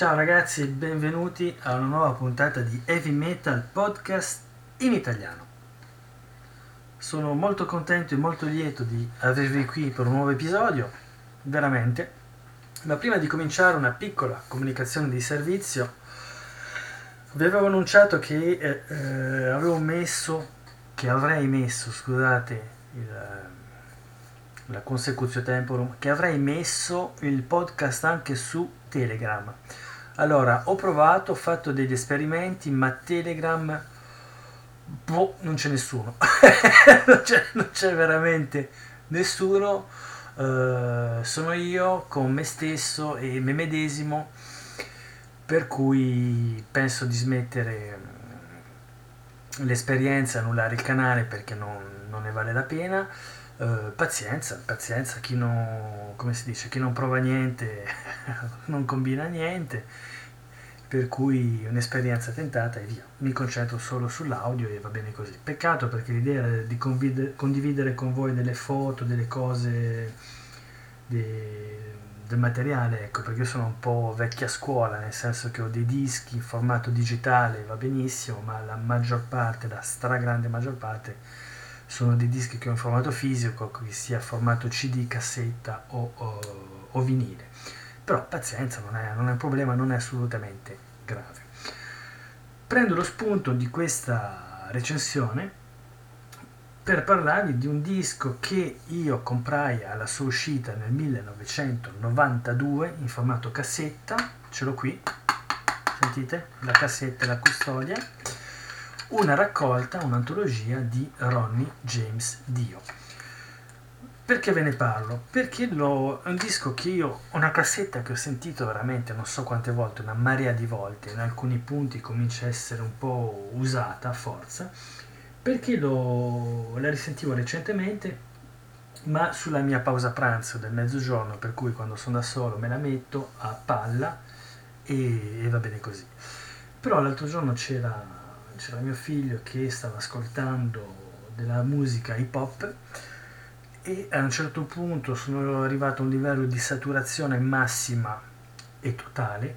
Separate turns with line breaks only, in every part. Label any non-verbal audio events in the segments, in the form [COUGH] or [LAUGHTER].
Ciao ragazzi, benvenuti a una nuova puntata di Heavy Metal Podcast in italiano. Sono molto contento e molto lieto di avervi qui per un nuovo episodio, veramente. Ma prima di cominciare una piccola comunicazione di servizio, vi avevo annunciato che eh, eh, avevo messo, che avrei messo, scusate, il, la consecutio temporum, che avrei messo il podcast anche su Telegram. Allora, ho provato, ho fatto degli esperimenti, ma Telegram, boh, non c'è nessuno. [LAUGHS] non, c'è, non, c'è, veramente nessuno. Uh, sono io con me stesso e me medesimo, per cui penso di smettere l'esperienza, annullare il canale perché non, non ne vale la pena. Uh, pazienza, pazienza, chi non, come si dice, chi non prova niente [LAUGHS] non combina niente per cui un'esperienza tentata e via. Mi concentro solo sull'audio e va bene così. Peccato perché l'idea era di condividere con voi delle foto, delle cose, de, del materiale, ecco, perché io sono un po' vecchia scuola, nel senso che ho dei dischi in formato digitale, va benissimo, ma la maggior parte, la stragrande maggior parte, sono dei dischi che ho in formato fisico, che sia formato CD, cassetta o, o, o vinile però pazienza, non è, non è un problema, non è assolutamente grave. Prendo lo spunto di questa recensione per parlarvi di un disco che io comprai alla sua uscita nel 1992 in formato cassetta, ce l'ho qui, sentite, la cassetta e la custodia, una raccolta, un'antologia di Ronnie James Dio. Perché ve ne parlo? Perché lo, è un disco che io, una cassetta che ho sentito veramente non so quante volte, una marea di volte, in alcuni punti comincia a essere un po' usata a forza, perché lo, la risentivo recentemente, ma sulla mia pausa pranzo del mezzogiorno, per cui quando sono da solo me la metto a palla e, e va bene così. Però l'altro giorno c'era, c'era mio figlio che stava ascoltando della musica hip hop e a un certo punto sono arrivato a un livello di saturazione massima e totale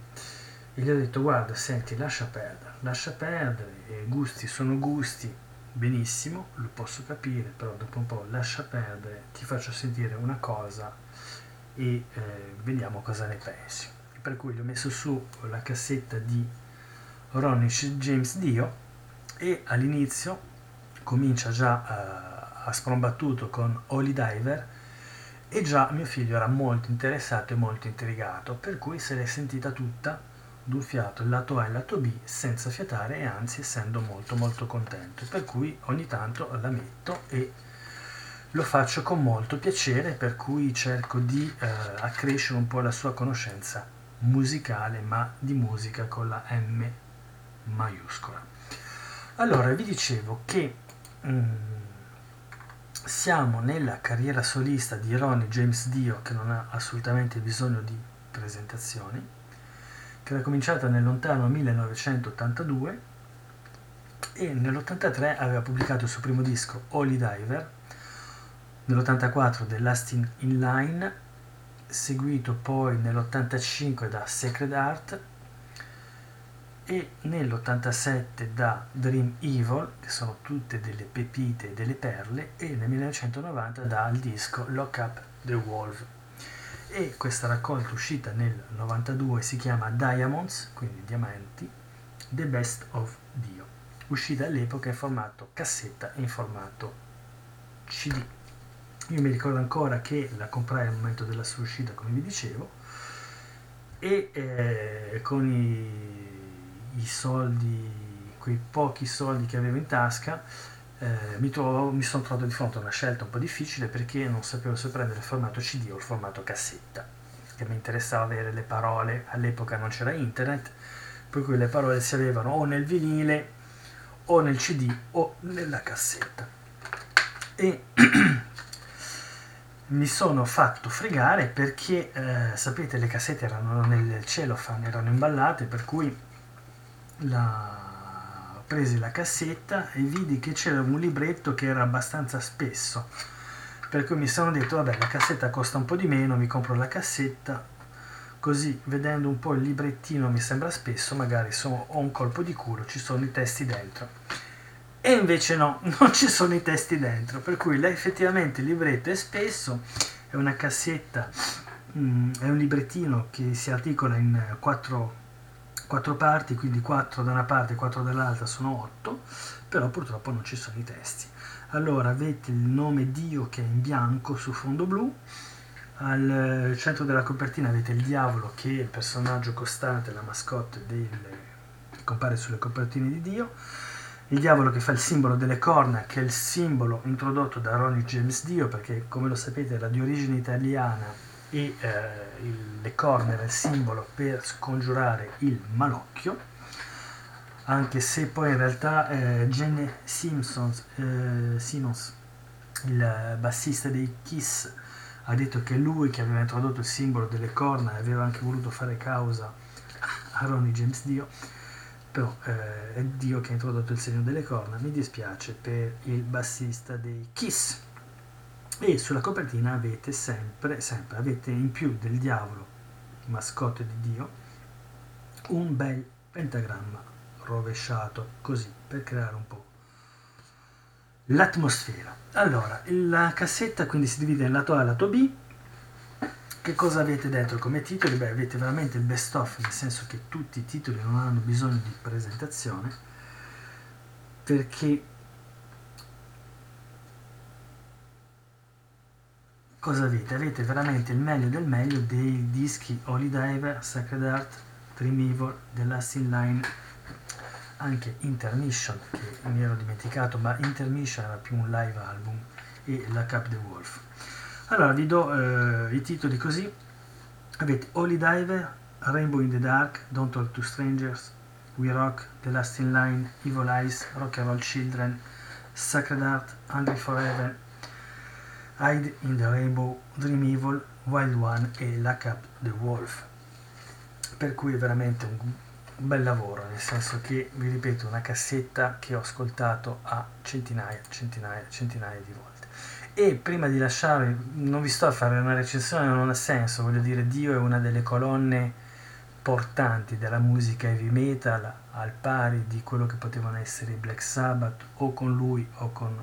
e gli ho detto guarda senti lascia perdere lascia perdere gusti sono gusti benissimo lo posso capire però dopo un po' lascia perdere ti faccio sentire una cosa e eh, vediamo cosa ne pensi. Per cui gli ho messo su la cassetta di Ronnie James Dio e all'inizio comincia già a ha sprombattuto con Holy Diver e già mio figlio era molto interessato e molto intrigato, per cui se l'è sentita tutta d'un fiato il lato A e il lato B senza fiatare e anzi essendo molto molto contento, per cui ogni tanto la metto e lo faccio con molto piacere, per cui cerco di eh, accrescere un po' la sua conoscenza musicale, ma di musica con la M maiuscola. Allora, vi dicevo che mm, siamo nella carriera solista di Ronnie James Dio che non ha assolutamente bisogno di presentazioni, che era cominciata nel lontano 1982 e nell'83 aveva pubblicato il suo primo disco Holy Diver, nell'84 The Last in Line, seguito poi nell'85 da Sacred Art e nell'87 da Dream Evil, che sono tutte delle pepite e delle perle, e nel 1990 dal disco Lock Up the Wolf. E questa raccolta uscita nel 92 si chiama Diamonds, quindi diamanti, The Best of Dio, uscita all'epoca in formato cassetta e in formato CD. Io mi ricordo ancora che la comprai al momento della sua uscita, come vi dicevo, e eh, con i i soldi, quei pochi soldi che avevo in tasca, eh, mi, trovo, mi, sono trovato di fronte a una scelta un po' difficile perché non sapevo se prendere il formato CD o il formato cassetta, che mi interessava avere le parole, all'epoca non c'era internet, per cui le parole si avevano o nel vinile o nel CD o nella cassetta. E [CLEARS THROAT] mi sono fatto fregare perché, eh, sapete, le cassette erano nel cellophane, erano imballate, per cui la presi la cassetta e vidi che c'era un libretto che era abbastanza spesso. Per cui mi sono detto vabbè la cassetta costa un po' di meno mi compro la cassetta. Così vedendo un po' il librettino mi sembra spesso, magari sono, ho un colpo di culo, ci sono i testi dentro. E invece no, [LAUGHS] non ci sono i testi dentro, per cui effettivamente il libretto è spesso, è una cassetta, mm, è un librettino che si articola in quattro, quattro parti, quindi quattro da una parte e quattro dall'altra sono otto, però purtroppo non ci sono i testi. Allora avete il nome Dio che è in bianco su fondo blu, al centro della copertina avete il diavolo che è il personaggio costante, la mascotte del, che compare sulle copertine di Dio, il diavolo che fa il simbolo delle corna, che è il simbolo introdotto da Ronnie James Dio, perché come lo sapete era di origine italiana e eh, il, le corna era il simbolo per scongiurare il malocchio, anche se poi in realtà eh, Gene Simpsons, eh, Simmons, il bassista dei Kiss, ha detto che lui che aveva introdotto il simbolo delle corna e aveva anche voluto fare causa a Ronnie James Dio però eh, è Dio che ha introdotto il segno delle corna, mi dispiace per il bassista dei Kiss. E sulla copertina avete sempre, sempre, avete in più del diavolo, mascotte di Dio, un bel pentagramma rovesciato così per creare un po' l'atmosfera. Allora, la cassetta quindi si divide in lato A e lato B, che cosa avete dentro come titoli? Beh, avete veramente il best of, nel senso che tutti i titoli non hanno bisogno di presentazione, perché cosa avete? Avete veramente il meglio del meglio dei dischi Holy Diver, Sacred Art, Evil, The Last in Line, anche Intermission, che mi ero dimenticato, ma Intermission era più un live album, e La Cap the Wolf. Allora vi do eh, i titoli così. Avete Holy Diver, Rainbow in the Dark, Don't Talk to Strangers, We Rock, The Last in Line, Evil Eyes, Rock and Roll Children, Sacred Heart, Hungry Forever, Hide in the Rainbow, Dream Evil, Wild One e Lock Up the Wolf. Per cui è veramente un, bel lavoro, nel senso che, vi ripeto, una cassetta che ho ascoltato a centinaia, centinaia, centinaia di volte. E prima di lasciare, non vi sto a fare una recensione, non ha senso, voglio dire, Dio è una delle colonne portanti della musica heavy metal, al pari di quello che potevano essere i Black Sabbath, o con lui o con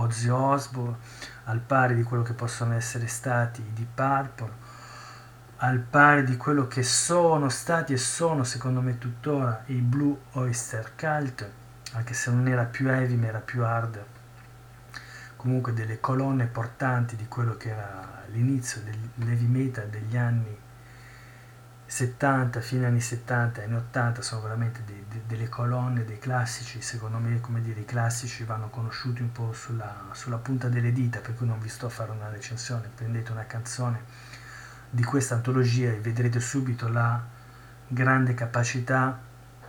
Ozzy Osbourne, al pari di quello che possono essere stati i Deep Purple, al pari di quello che sono stati e sono, secondo me tuttora, i Blue Oyster Cult, anche se non era più heavy ma era più hard. Comunque delle colonne portanti di quello che era l'inizio del heavy metal degli anni 70, fine anni 70, anni 80 sono veramente de, de, delle colonne, dei classici, secondo me come dire i classici vanno conosciuti un po' sulla, sulla punta delle dita, per cui non vi sto a fare una recensione, prendete una canzone di questa antologia e vedrete subito la grande capacità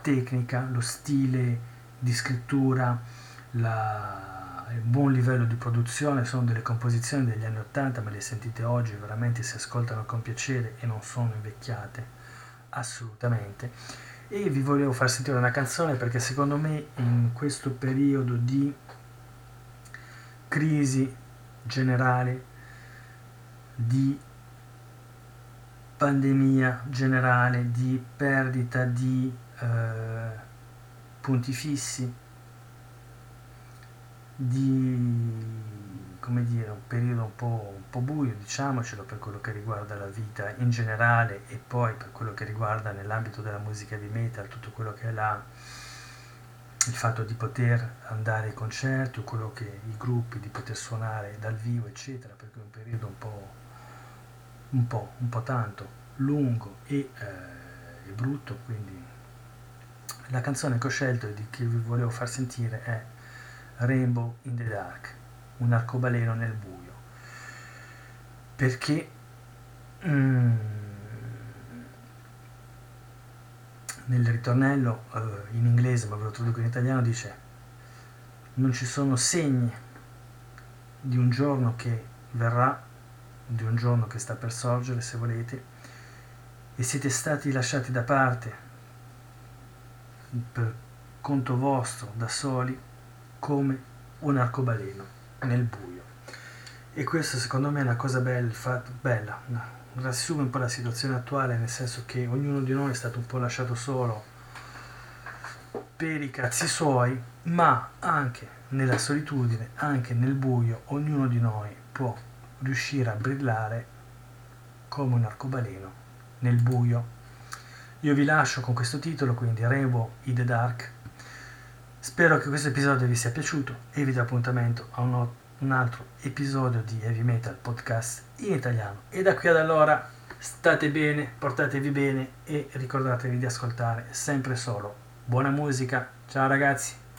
tecnica, lo stile di scrittura, la, buon livello di produzione, sono delle composizioni degli anni 80, me le sentite oggi, veramente si ascoltano con piacere e non sono invecchiate, assolutamente. E vi volevo far sentire una canzone perché secondo me in questo periodo di crisi generale, di pandemia generale, di perdita di eh, punti fissi, di come dire, un periodo un po', un po', buio, diciamocelo, per quello che riguarda la vita in generale e poi per quello che riguarda nell'ambito della musica di metal, tutto quello che è la, il fatto di poter andare ai concerti, quello che i gruppi, di poter suonare dal vivo, eccetera, perché è un periodo un po', un po', un po tanto lungo e, eh, e brutto, quindi la canzone che ho scelto e che vi volevo far sentire è Rainbow in the Dark, un arcobaleno nel buio. Perché mm, nel ritornello uh, in inglese, ma ve lo traduco in italiano, dice non ci sono segni di un giorno che verrà, di un giorno che sta per sorgere, se volete, e siete stati lasciati da parte per conto vostro, da soli, come un arcobaleno nel buio. E questo secondo me è una cosa bella, bella no, riassume un po' la situazione attuale, nel senso che ognuno di noi è stato un po' lasciato solo per i cazzi suoi, ma anche nella solitudine, anche nel buio, ognuno di noi può riuscire a brillare come un arcobaleno nel buio. Io vi lascio con questo titolo, quindi Rebo in the Dark. Spero che questo episodio vi sia piaciuto e vi do appuntamento a un, un altro episodio di Heavy Metal Podcast in italiano. E da qui ad allora state bene, portatevi bene e ricordatevi di ascoltare sempre solo buona musica. Ciao ragazzi!